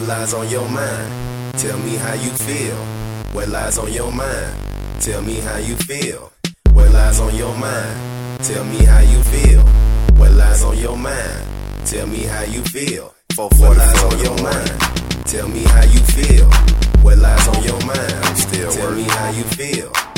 What lies on your mind? Tell me how you feel. What lies on your mind? Tell me how you feel. What lies on your mind? Tell me how you feel. What lies on your mind? Tell me how you feel. What lies on your mind? Tell me how you feel. What lies on your mind? Still Tell me how you feel.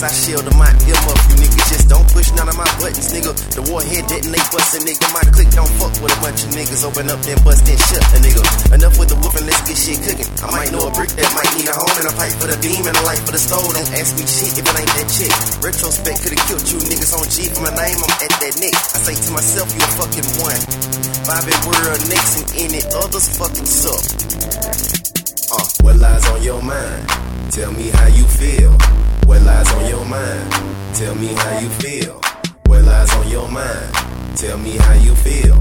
Fuck. I shield I them up. You niggas just don't push none of my buttons, nigga. The warhead detonate bustin', nigga. My click don't fuck with a bunch of niggas. Open up, then bust, then shut a nigga. Enough with the whooping, let's get shit cooking. I might know a brick that might need a home and a pipe for the beam and a light for the stove. Don't ask me shit if it ain't that chick. Retrospect could've killed you niggas on G for my name. I'm at that neck. I say to myself, you a fucking one. Bobby World and any others fucking suck. Uh, what lies on your mind? Tell me how you feel. What lies on your mind? Tell me how you feel. What lies on your mind? Tell me how you feel.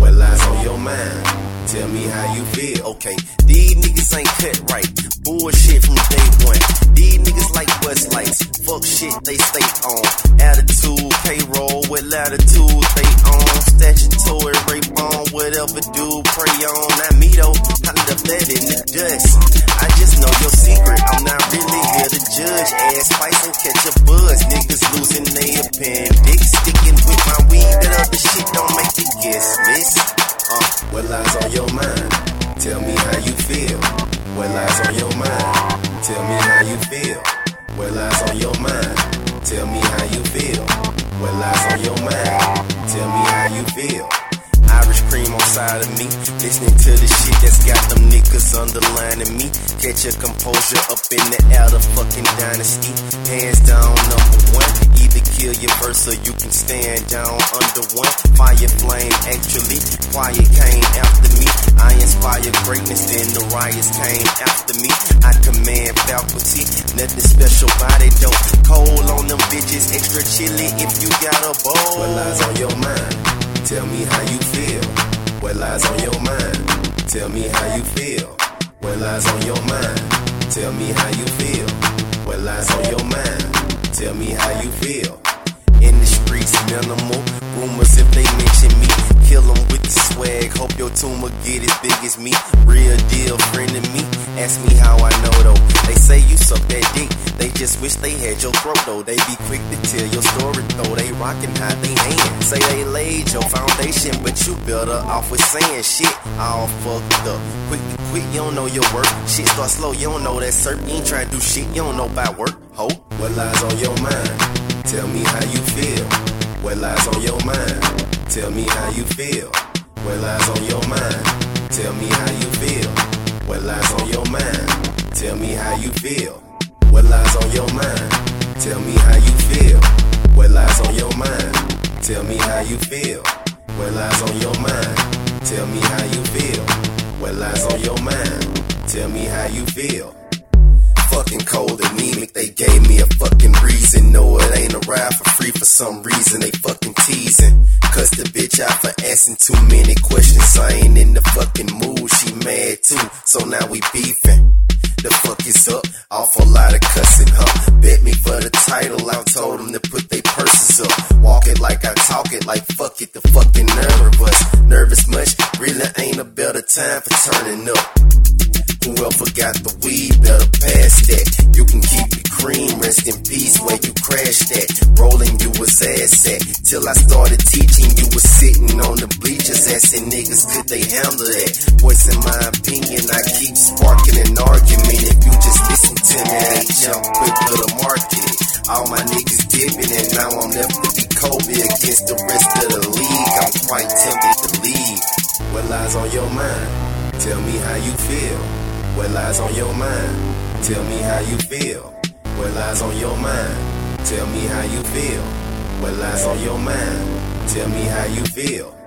What lies on your mind? Tell me how you feel. Okay, these niggas ain't cut right. Bullshit from day one. These niggas like bus lights. Fuck shit they stay on. Attitude, payroll with latitude they on. Statutory rape on. Whatever do, pray on. Not me though. I left that in the dust. Spice and catch a buzz. Niggas losing their appendix. Sticking with my weed. That other shit don't make the guest list. Uh, what lies on your mind? Tell me how you feel. What lies on your mind? Tell me how you feel. What lies on your mind? Tell me how you feel. What lies on your mind? Tell me how you feel. Irish cream on side of me. Listening to the shit that's got them niggas underlining me. Catch your composure up in the outer fucking dynasty. Hands down, number one. Either kill your verse or you can stand down under one. Fire flame, actually. Quiet came after me. I inspire greatness, then the riots came after me. I command faculty. Nothing special it, though. Cold on them bitches, extra chilly if you got a bowl. What lies on your mind? Tell me how you feel. What lies on your mind? Tell me how you feel. What lies on your mind? Tell me how you feel. What lies on your mind? Tell me how you feel. Minimal rumors if they mention me. Kill 'em with the swag. Hope your tumor get as big as me. Real deal, friend of me. Ask me how I know though. They say you suck that dick. They just wish they had your throat though. They be quick to tell your story though. They rockin' how they hand. Say they laid your foundation, but you better off with saying shit. All fucked up. Quick to quit, you don't know your work. Shit start slow, you don't know that cert. You ain't to do shit, you don't know about work. Ho. What lies on your mind? Tell me how you feel. What lies on your mind? Tell me how you feel. What lies on your mind? Tell me how you feel. What lies on your mind? Tell me how you feel. What lies on your mind? Tell me how you feel. What lies on your mind? Tell me how you feel. What lies on your mind? Tell me how you feel. What lies on your mind? Tell me how you feel fucking cold anemic. They gave me a fucking reason. Ride for free for some reason. They fucking teasing. Cuss the bitch out for asking too many questions. I ain't in the fucking mood. She mad too. So now we beefing. The fuck is up? Awful lot of cussing, huh? Bet me for the title. I told them to put their purses up. Walk it like I talk it, like fuck it. The fucking nerve of us. Nervous much? Really ain't a better time for turning up. Whoever got the weed better pass that. You can keep it cream, rest in peace where you crashed at. You at. Till I started teaching, you was sitting on the bleachers asking niggas could they handle that. Voicing my opinion, I keep sparking an argument. If you just listen to me, they jump quick to the market. All my niggas dipping and now I'm left to be Kobe against the rest of the league. I'm quite tempted to leave. What lies on your mind? Tell me how you feel. What lies on your mind? Tell me how you feel. What lies on your mind? Tell me how you feel. What lies on your mind? Tell me how you feel.